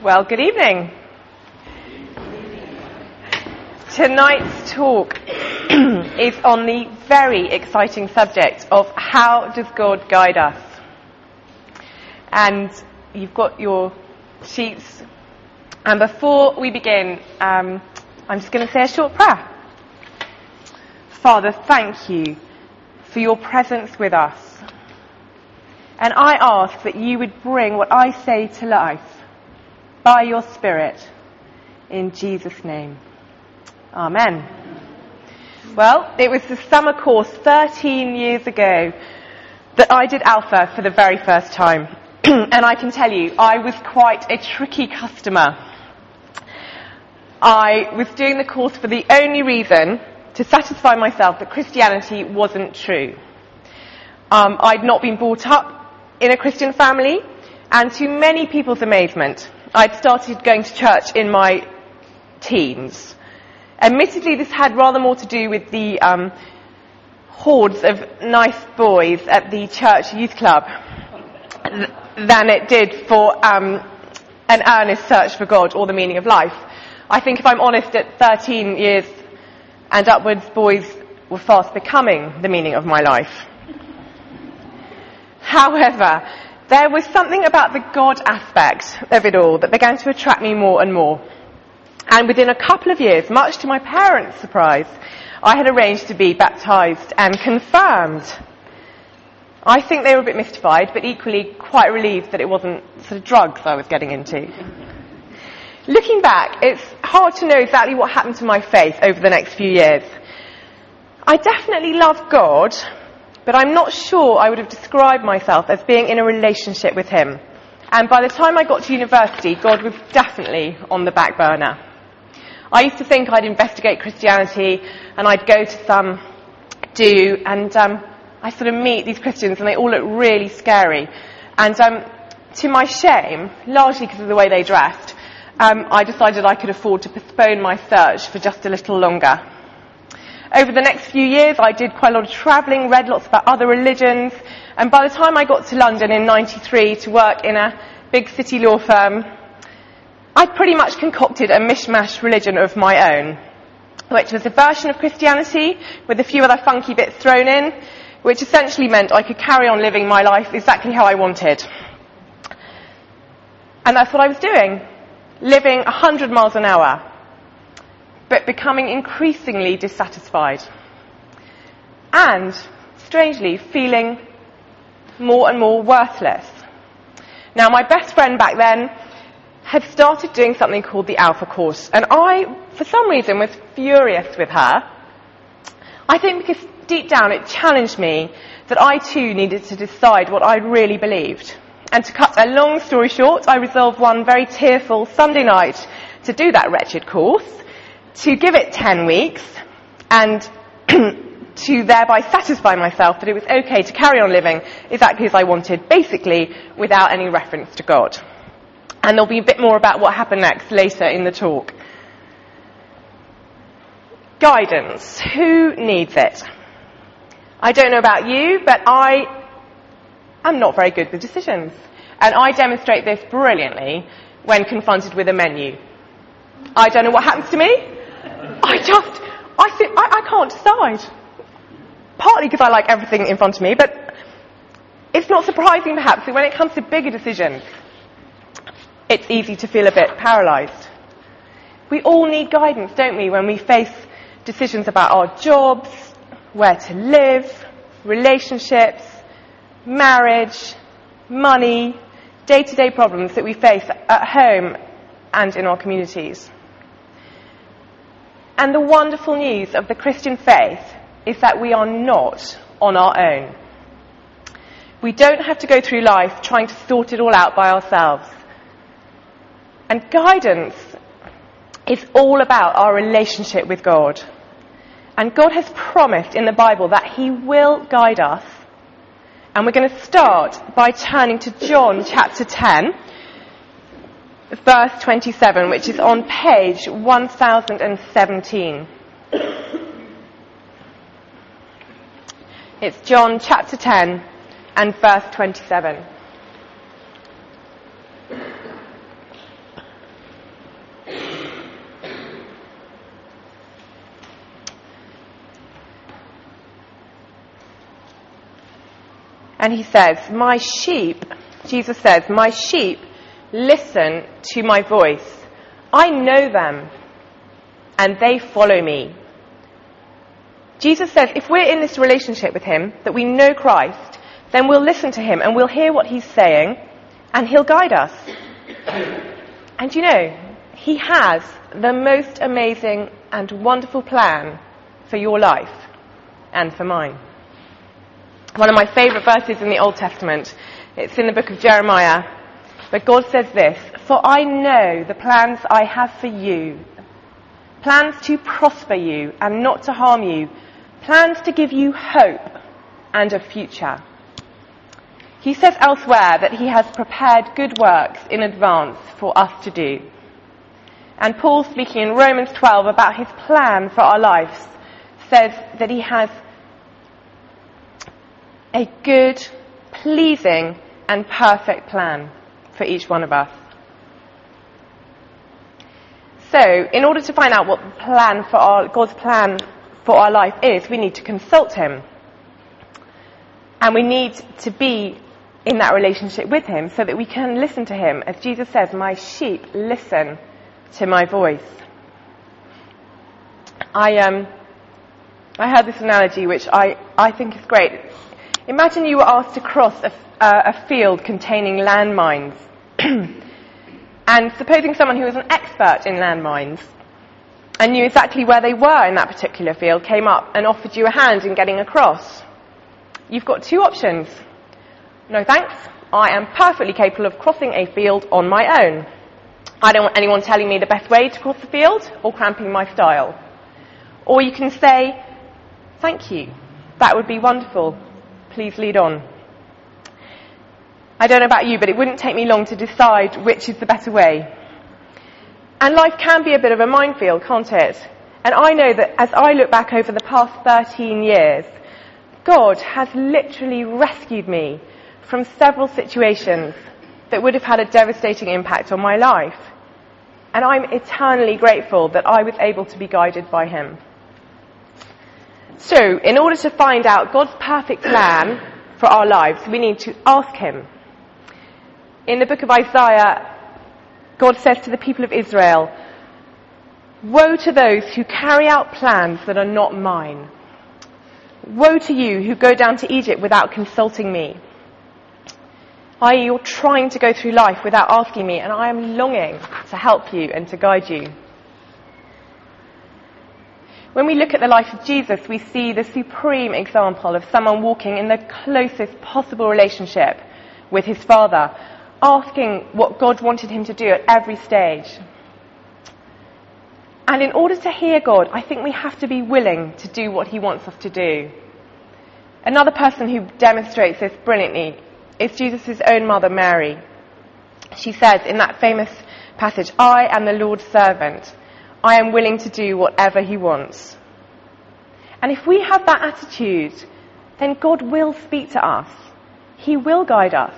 Well, good evening. Tonight's talk is on the very exciting subject of how does God guide us? And you've got your sheets. And before we begin, um, I'm just going to say a short prayer. Father, thank you for your presence with us. And I ask that you would bring what I say to life by your Spirit. In Jesus' name. Amen. Well, it was the summer course 13 years ago that I did Alpha for the very first time. and I can tell you, I was quite a tricky customer. I was doing the course for the only reason to satisfy myself that Christianity wasn't true. Um, I'd not been brought up in a Christian family, and to many people's amazement, I'd started going to church in my teens. Admittedly, this had rather more to do with the um, hordes of nice boys at the church youth club than it did for um, an earnest search for God or the meaning of life. I think, if I'm honest, at 13 years and upwards, boys were fast becoming the meaning of my life. However, there was something about the God aspect of it all that began to attract me more and more. And within a couple of years, much to my parents' surprise, I had arranged to be baptized and confirmed. I think they were a bit mystified, but equally quite relieved that it wasn't sort of drugs I was getting into. Looking back, it's hard to know exactly what happened to my faith over the next few years. I definitely loved God, but I'm not sure I would have described myself as being in a relationship with Him. And by the time I got to university, God was definitely on the back burner. I used to think I'd investigate Christianity and I'd go to some do and um, I sort of meet these Christians and they all look really scary. And um, to my shame, largely because of the way they dressed, um, I decided I could afford to postpone my search for just a little longer. Over the next few years, I did quite a lot of travelling, read lots about other religions, and by the time I got to London in 93 to work in a big city law firm, I'd pretty much concocted a mishmash religion of my own, which was a version of Christianity with a few other funky bits thrown in, which essentially meant I could carry on living my life exactly how I wanted. And that's what I was doing, living 100 miles an hour, but becoming increasingly dissatisfied. And, strangely, feeling more and more worthless. Now, my best friend back then had started doing something called the Alpha Course, and I, for some reason, was furious with her. I think because deep down it challenged me that I too needed to decide what I really believed. And to cut a long story short, I resolved one very tearful Sunday night to do that wretched course to give it 10 weeks and to thereby satisfy myself that it was okay to carry on living exactly as I wanted, basically without any reference to God. And there'll be a bit more about what happened next later in the talk. Guidance. Who needs it? I don't know about you, but I am not very good with decisions. And I demonstrate this brilliantly when confronted with a menu. I don't know what happens to me. I just, I I, I can't decide. Partly because I like everything in front of me, but it's not surprising perhaps that when it comes to bigger decisions, it's easy to feel a bit paralysed. We all need guidance, don't we, when we face decisions about our jobs, where to live, relationships, marriage, money, day to day problems that we face at home and in our communities. And the wonderful news of the Christian faith is that we are not on our own. We don't have to go through life trying to sort it all out by ourselves. And guidance is all about our relationship with God. And God has promised in the Bible that He will guide us. And we're going to start by turning to John chapter 10 verse 27, which is on page 1017. It's John chapter 10 and verse 27. And he says, My sheep, Jesus says, My sheep listen to my voice. I know them, and they follow me. Jesus says if we're in this relationship with him, that we know Christ, then we'll listen to him and we'll hear what he's saying, and he'll guide us. And you know, he has the most amazing and wonderful plan for your life and for mine one of my favourite verses in the Old Testament. It's in the book of Jeremiah. But God says this, For I know the plans I have for you. Plans to prosper you and not to harm you. Plans to give you hope and a future. He says elsewhere that he has prepared good works in advance for us to do. And Paul, speaking in Romans 12 about his plan for our lives, says that he has a good, pleasing, and perfect plan for each one of us. So, in order to find out what plan for our, God's plan for our life is, we need to consult Him. And we need to be in that relationship with Him so that we can listen to Him. As Jesus says, my sheep listen to my voice. I, um, I heard this analogy which I, I think is great. Imagine you were asked to cross a, uh, a field containing landmines. and supposing someone who was an expert in landmines and knew exactly where they were in that particular field came up and offered you a hand in getting across. You've got two options. No thanks. I am perfectly capable of crossing a field on my own. I don't want anyone telling me the best way to cross the field or cramping my style. Or you can say, thank you. That would be wonderful. Please lead on. I don't know about you, but it wouldn't take me long to decide which is the better way. And life can be a bit of a minefield, can't it? And I know that as I look back over the past 13 years, God has literally rescued me from several situations that would have had a devastating impact on my life. And I'm eternally grateful that I was able to be guided by Him. So, in order to find out God's perfect plan for our lives, we need to ask Him. In the book of Isaiah, God says to the people of Israel, Woe to those who carry out plans that are not mine. Woe to you who go down to Egypt without consulting me. I.e., you're trying to go through life without asking me, and I am longing to help you and to guide you. When we look at the life of Jesus, we see the supreme example of someone walking in the closest possible relationship with his Father, asking what God wanted him to do at every stage. And in order to hear God, I think we have to be willing to do what he wants us to do. Another person who demonstrates this brilliantly is Jesus' own mother, Mary. She says in that famous passage, I am the Lord's servant. I am willing to do whatever He wants. And if we have that attitude, then God will speak to us. He will guide us.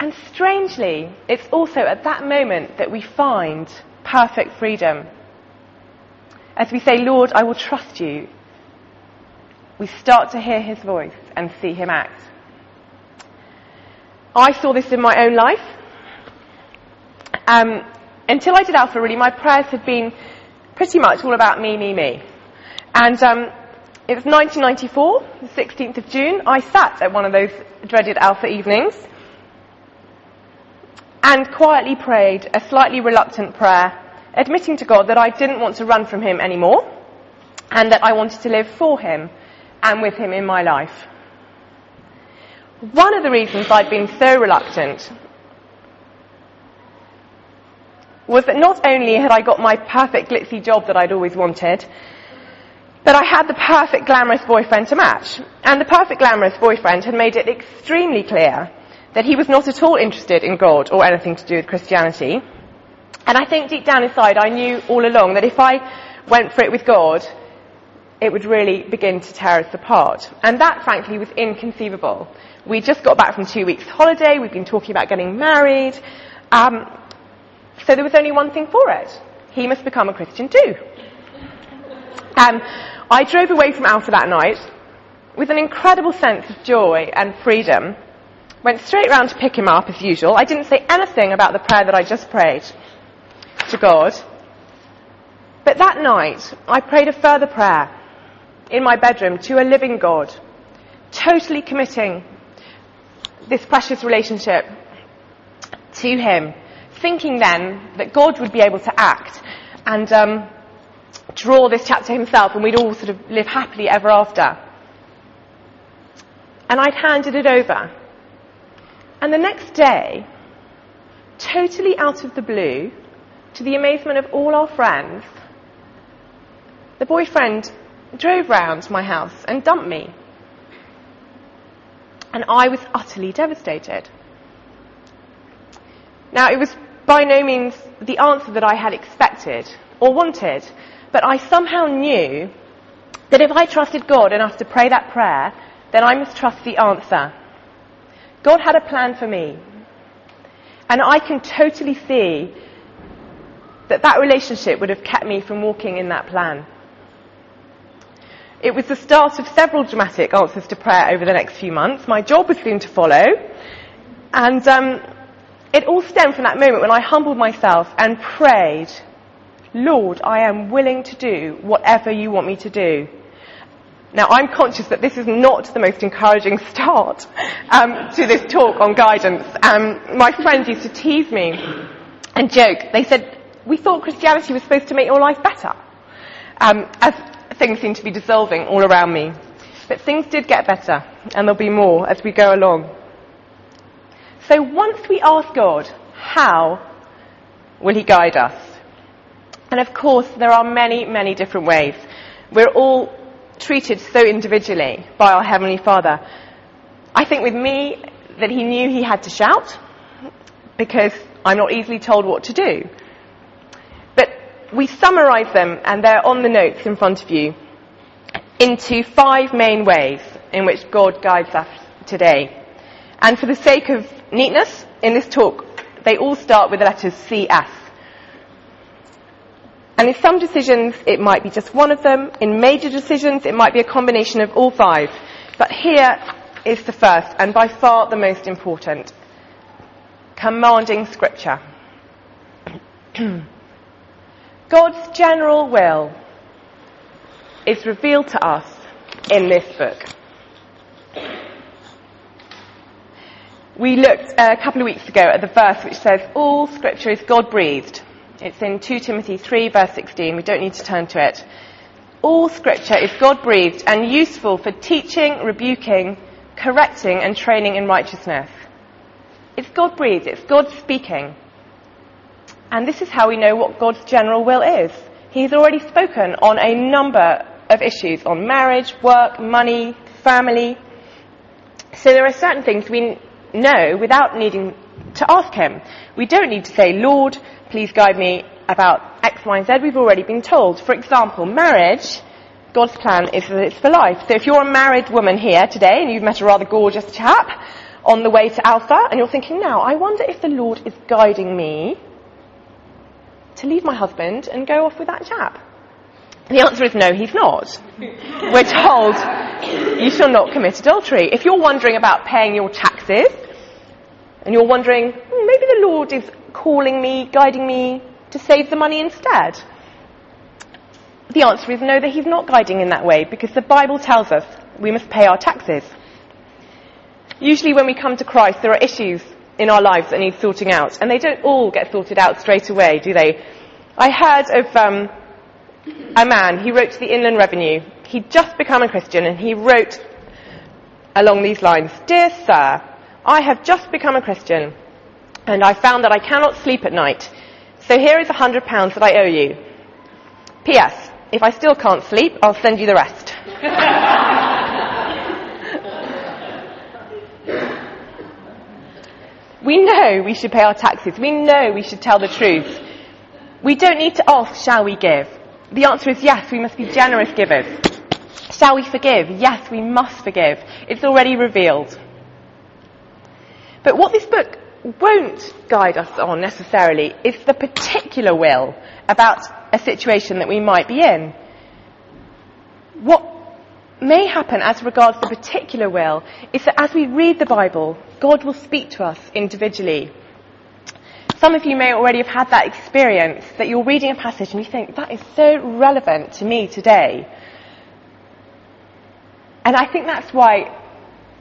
And strangely, it's also at that moment that we find perfect freedom. As we say, Lord, I will trust you, we start to hear his voice and see him act. I saw this in my own life. Um, until I did Alpha, really, my prayers had been pretty much all about me, me, me. And um, it was 1994, the 16th of June. I sat at one of those dreaded Alpha evenings and quietly prayed a slightly reluctant prayer, admitting to God that I didn't want to run from Him anymore and that I wanted to live for Him and with Him in my life. One of the reasons I'd been so reluctant was that not only had I got my perfect glitzy job that I'd always wanted, but I had the perfect glamorous boyfriend to match. And the perfect glamorous boyfriend had made it extremely clear that he was not at all interested in God or anything to do with Christianity. And I think deep down inside I knew all along that if I went for it with God, it would really begin to tear us apart. And that, frankly, was inconceivable. We just got back from two weeks holiday, we've been talking about getting married, um, so there was only one thing for it. He must become a Christian too. Um, I drove away from Alpha that night with an incredible sense of joy and freedom. Went straight round to pick him up as usual. I didn't say anything about the prayer that I just prayed to God. But that night, I prayed a further prayer in my bedroom to a living God, totally committing this precious relationship to Him, thinking then that God would be able to act and um, draw this chap to Himself and we'd all sort of live happily ever after. And I'd handed it over. And the next day, totally out of the blue, to the amazement of all our friends, the boyfriend drove round my house and dumped me. And I was utterly devastated. Now, it was by no means the answer that I had expected or wanted, but I somehow knew that if I trusted God enough to pray that prayer, then I must trust the answer. God had a plan for me. And I can totally see that that relationship would have kept me from walking in that plan. It was the start of several dramatic answers to prayer over the next few months. My job was soon to follow. And um, it all stemmed from that moment when I humbled myself and prayed, Lord, I am willing to do whatever you want me to do. Now, I'm conscious that this is not the most encouraging start um, to this talk on guidance. Um, my friends used to tease me and joke. They said, we thought Christianity was supposed to make your life better. Um, as things seem to be dissolving all around me. But things did get better, and there'll be more as we go along. So once we ask God, how will He guide us? And of course, there are many, many different ways. We're all treated so individually by our Heavenly Father. I think with me, that He knew He had to shout, because I'm not easily told what to do But we summarise them, and they're on the notes in front of you, into five main ways in which God guides us today. And for the sake of neatness, in this talk, they all start with the letters CS. And in some decisions, it might be just one of them. In major decisions, it might be a combination of all five. But here is the first, and by far the most important. Commanding Scripture. God's general will is revealed to us in this book. We looked uh, a couple of weeks ago at the verse which says, All scripture is God breathed. It's in 2 Timothy 3, verse 16. We don't need to turn to it. All scripture is God breathed and useful for teaching, rebuking, correcting, and training in righteousness. It's God breathed, it's God speaking. And this is how we know what God's general will is. He's already spoken on a number of issues on marriage, work, money, family. So there are certain things we know without needing to ask Him. We don't need to say, Lord, please guide me about X, Y, and Z. We've already been told. For example, marriage, God's plan is that it's for life. So if you're a married woman here today and you've met a rather gorgeous chap on the way to Alpha and you're thinking, now, I wonder if the Lord is guiding me to leave my husband and go off with that chap? The answer is no, he's not. We're told you shall not commit adultery. If you're wondering about paying your taxes, and you're wondering, hmm, maybe the Lord is calling me, guiding me to save the money instead, the answer is no, that he's not guiding in that way, because the Bible tells us we must pay our taxes. Usually when we come to Christ, there are issues in our lives that need sorting out. And they don't all get sorted out straight away, do they? I heard of um, a man, he wrote to the Inland Revenue. He'd just become a Christian and he wrote along these lines, Dear Sir, I have just become a Christian and I found that I cannot sleep at night. So here is a hundred pounds that I owe you. P.S. If I still can't sleep, I'll send you the rest. We know we should pay our taxes. We know we should tell the truth. We don't need to ask, shall we give? The answer is yes, we must be generous givers. Shall we forgive? Yes, we must forgive. It's already revealed. But what this book won't guide us on necessarily is the particular will about a situation that we might be in. What may happen as regards the particular will is that as we read the Bible, God will speak to us individually. Some of you may already have had that experience that you're reading a passage and you think, that is so relevant to me today. And I think that's why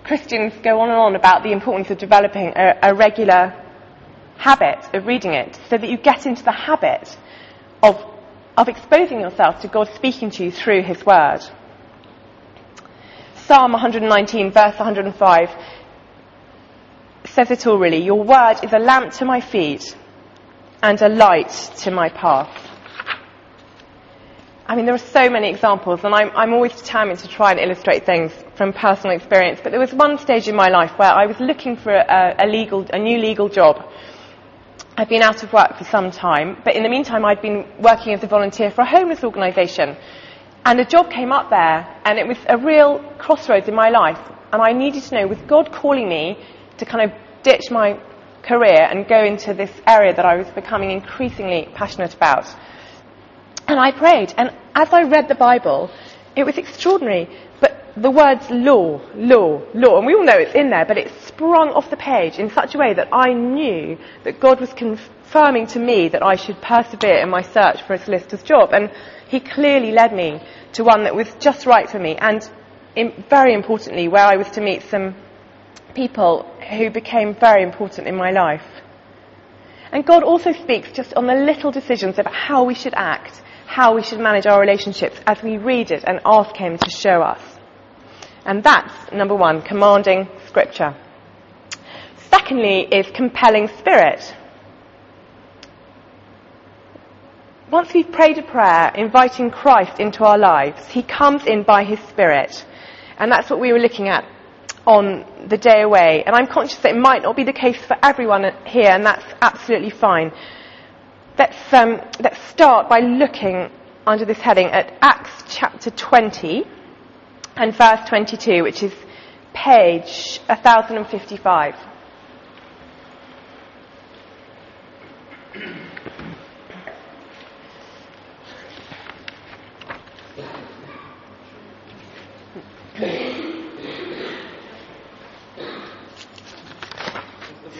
Christians go on and on about the importance of developing a, a regular habit of reading it so that you get into the habit of, of exposing yourself to God speaking to you through His Word. Psalm 119, verse 105, says it all really. Your word is a lamp to my feet and a light to my path. I mean, there are so many examples, and I'm, I'm always determined to try and illustrate things from personal experience. But there was one stage in my life where I was looking for a, a, legal, a new legal job. I'd been out of work for some time, but in the meantime, I'd been working as a volunteer for a homeless organisation. And a job came up there, and it was a real crossroads in my life. And I needed to know, was God calling me to kind of ditch my career and go into this area that I was becoming increasingly passionate about? And I prayed, and as I read the Bible, it was extraordinary. But the words law, law, law, and we all know it's in there, but it sprung off the page in such a way that I knew that God was confirming to me that I should persevere in my search for a solicitor's job. And he clearly led me to one that was just right for me, and in, very importantly, where I was to meet some people who became very important in my life. And God also speaks just on the little decisions about how we should act how we should manage our relationships as we read it and ask Him to show us. And that's, number one, commanding Scripture. Secondly, is compelling spirit. Once we've prayed a prayer inviting Christ into our lives, He comes in by His Spirit. And that's what we were looking at on the day away. And I'm conscious that it might not be the case for everyone here, and that's absolutely fine. Let's, um, let's start by looking under this heading at Acts chapter 20 and verse 22, which is page 1055.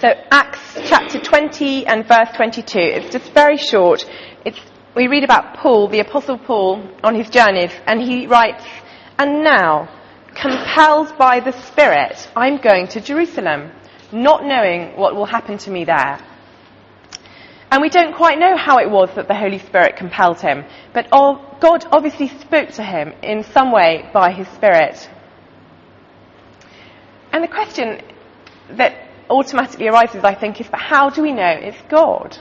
So Acts chapter 20 and verse 22. It's just very short. It's, we read about Paul, the apostle Paul, on his journeys, and he writes, And now, compelled by the Spirit, I'm going to Jerusalem, not knowing what will happen to me there. And we don't quite know how it was that the Holy Spirit compelled him, but God obviously spoke to him in some way by his Spirit. And the question that automatically arises, I think, is but how do we know it's God?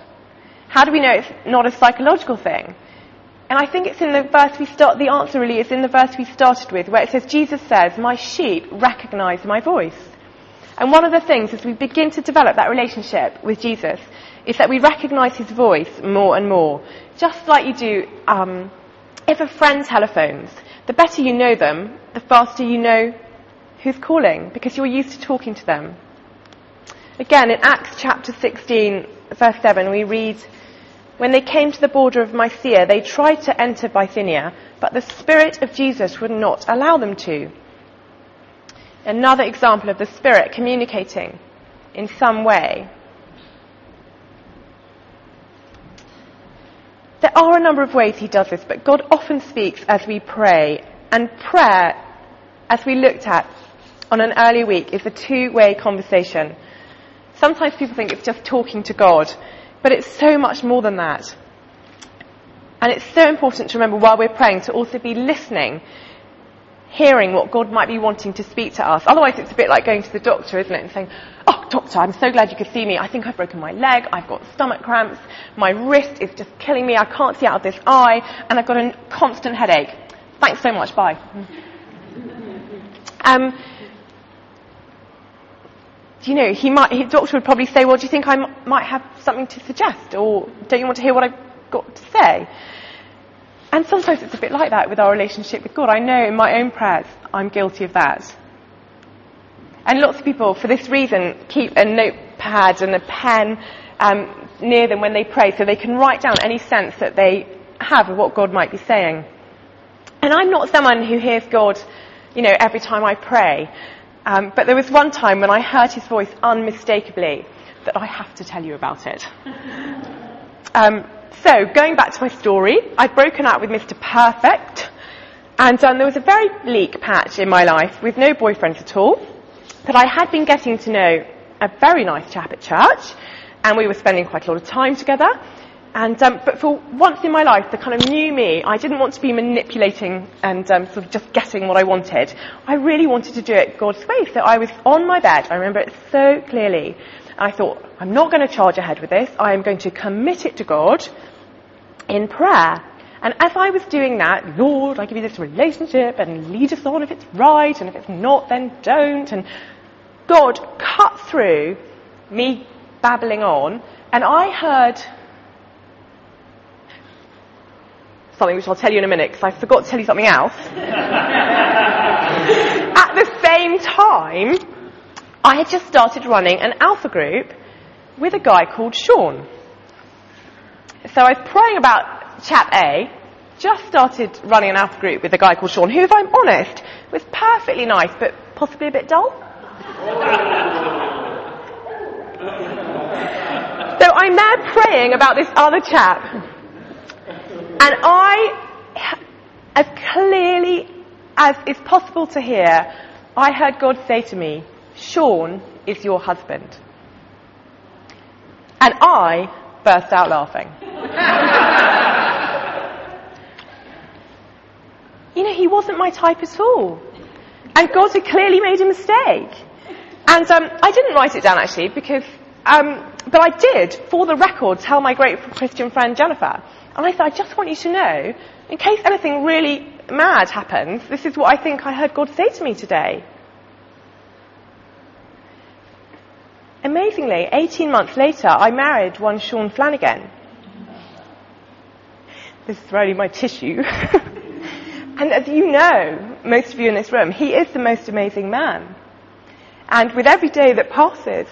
How do we know it's not a psychological thing? And I think it's in the verse we start, the answer really is in the verse we started with, where it says, Jesus says, My sheep recognize my voice. And one of the things as we begin to develop that relationship with Jesus is that we recognize his voice more and more. Just like you do um, if a friend telephones, the better you know them, the faster you know who's calling because you're used to talking to them. Again, in Acts chapter 16, verse 7, we read, When they came to the border of Mysia, they tried to enter Bithynia, but the Spirit of Jesus would not allow them to. Another example of the Spirit communicating in some way. There are a number of ways he does this, but God often speaks as we pray. And prayer, as we looked at on an earlier week, is a two-way conversation Sometimes people think it's just talking to God, but it's so much more than that. And it's so important to remember while we're praying to also be listening, hearing what God might be wanting to speak to us. Otherwise, it's a bit like going to the doctor, isn't it? And saying, Oh, doctor, I'm so glad you could see me. I think I've broken my leg. I've got stomach cramps. My wrist is just killing me. I can't see out of this eye. And I've got a constant headache. Thanks so much. Bye. Um, you know, he might, his doctor would probably say, well, do you think I m- might have something to suggest? Or don't you want to hear what I've got to say? And sometimes it's a bit like that with our relationship with God. I know in my own prayers I'm guilty of that. And lots of people, for this reason, keep a notepad and a pen um, near them when they pray so they can write down any sense that they have of what God might be saying. And I'm not someone who hears God, you know, every time I pray. Um, but there was one time when I heard his voice unmistakably that I have to tell you about it. Um, so, going back to my story, I'd broken up with Mr. Perfect, and um, there was a very bleak patch in my life with no boyfriends at all. But I had been getting to know a very nice chap at church, and we were spending quite a lot of time together. And, um, but for once in my life, the kind of new me, I didn't want to be manipulating and um, sort of just getting what I wanted. I really wanted to do it God's way. So I was on my bed. I remember it so clearly. I thought, I'm not going to charge ahead with this. I am going to commit it to God in prayer. And as I was doing that, Lord, I give you this relationship and lead us on if it's right, and if it's not, then don't. And God cut through me babbling on, and I heard something which I'll tell you in a minute because I forgot to tell you something else. At the same time, I had just started running an alpha group with a guy called Sean. So I was praying about chap A, just started running an alpha group with a guy called Sean, who, if I'm honest, was perfectly nice, but possibly a bit dull. so I'm there praying about this other chap and I, as clearly as is possible to hear, I heard God say to me, Sean is your husband. And I burst out laughing. you know, he wasn't my type at all. And God had clearly made a mistake. And um, I didn't write it down actually because, um, but I did, for the record, tell my great Christian friend Jennifer. And I said, I just want you to know, in case anything really mad happens, this is what I think I heard God say to me today. Amazingly, 18 months later, I married one Sean Flanagan. This is really my tissue. and as you know, most of you in this room, he is the most amazing man. And with every day that passes,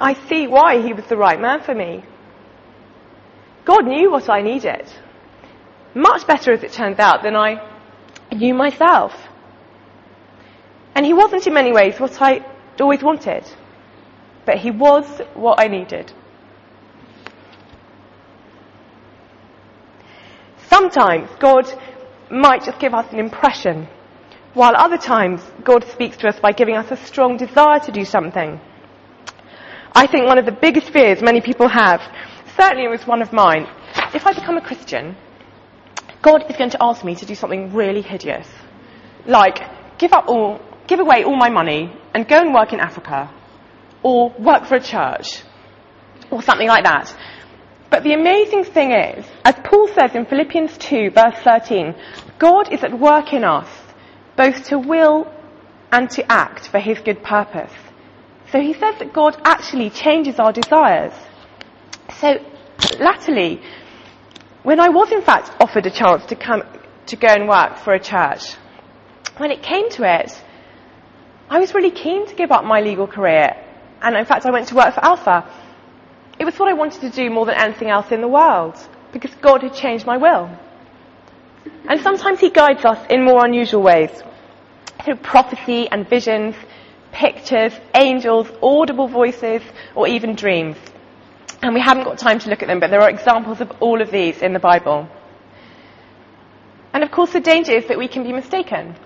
I see why he was the right man for me. God knew what I needed. Much better, as it turns out, than I knew myself. And he wasn't in many ways what I always wanted, but he was what I needed. Sometimes God might just give us an impression, while other times God speaks to us by giving us a strong desire to do something. I think one of the biggest fears many people have certainly it was one of mine. If I become a Christian, God is going to ask me to do something really hideous. Like, give up all, give away all my money and go and work in Africa. Or work for a church. Or something like that. But the amazing thing is, as Paul says in Philippians 2 verse 13, God is at work in us, both to will and to act for his good purpose. So he says that God actually changes our desires. So, latterly, when I was in fact offered a chance to come to go and work for a church, when it came to it, I was really keen to give up my legal career. And in fact, I went to work for Alpha. It was what I wanted to do more than anything else in the world, because God had changed my will. And sometimes He guides us in more unusual ways, through prophecy and visions, pictures, angels, audible voices, or even dreams. And we haven't got time to look at them, but there are examples of all of these in the Bible. And of course, the danger is that we can be mistaken.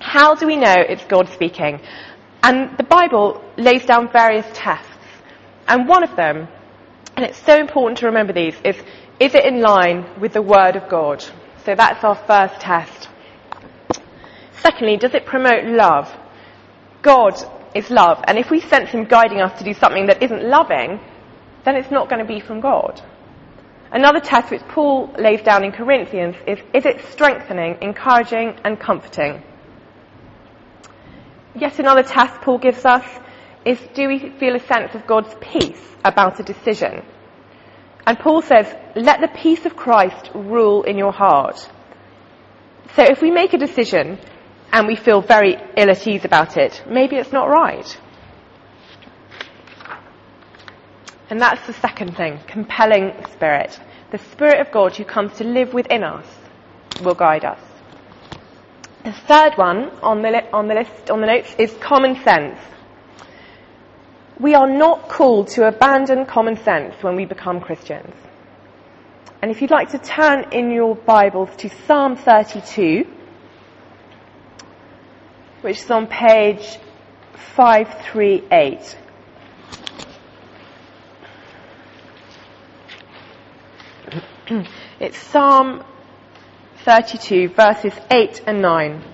How do we know it's God speaking? And the Bible lays down various tests. And one of them, and it's so important to remember these, is is it in line with the Word of God? So that's our first test. Secondly, does it promote love? God is love, and if we sense Him guiding us to do something that isn't loving, then it's not going to be from God. Another test which Paul lays down in Corinthians is is it strengthening, encouraging, and comforting? Yet another test Paul gives us is do we feel a sense of God's peace about a decision? And Paul says, let the peace of Christ rule in your heart. So if we make a decision and we feel very ill at ease about it, maybe it's not right. And that's the second thing, compelling spirit. The Spirit of God who comes to live within us will guide us. The third one on the, li- on the list, on the notes, is common sense. We are not called to abandon common sense when we become Christians. And if you'd like to turn in your Bibles to Psalm 32, which is on page 538. it's Psalm 32, verses 8 and 9.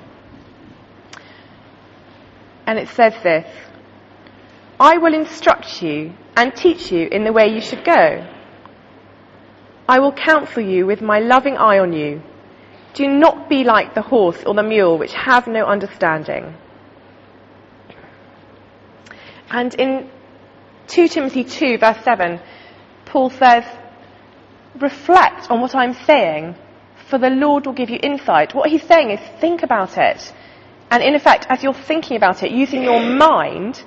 And it says this I will instruct you and teach you in the way you should go. I will counsel you with my loving eye on you. Do not be like the horse or the mule, which have no understanding. And in 2 Timothy 2, verse 7, Paul says, Reflect on what I'm saying, for the Lord will give you insight. What he's saying is think about it. And in effect, as you're thinking about it, using your mind,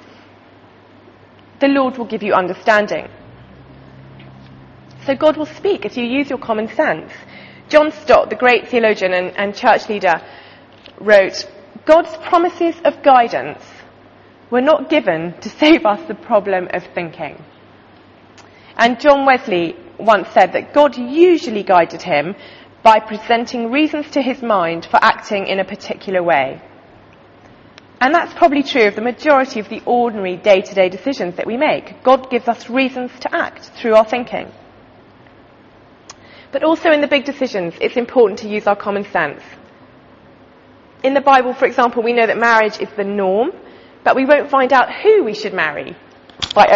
the Lord will give you understanding. So God will speak as you use your common sense. John Stott, the great theologian and, and church leader, wrote, God's promises of guidance were not given to save us the problem of thinking. And John Wesley once said that God usually guided him by presenting reasons to his mind for acting in a particular way. And that's probably true of the majority of the ordinary day to day decisions that we make. God gives us reasons to act through our thinking. But also in the big decisions, it's important to use our common sense. In the Bible, for example, we know that marriage is the norm, but we won't find out who we should marry by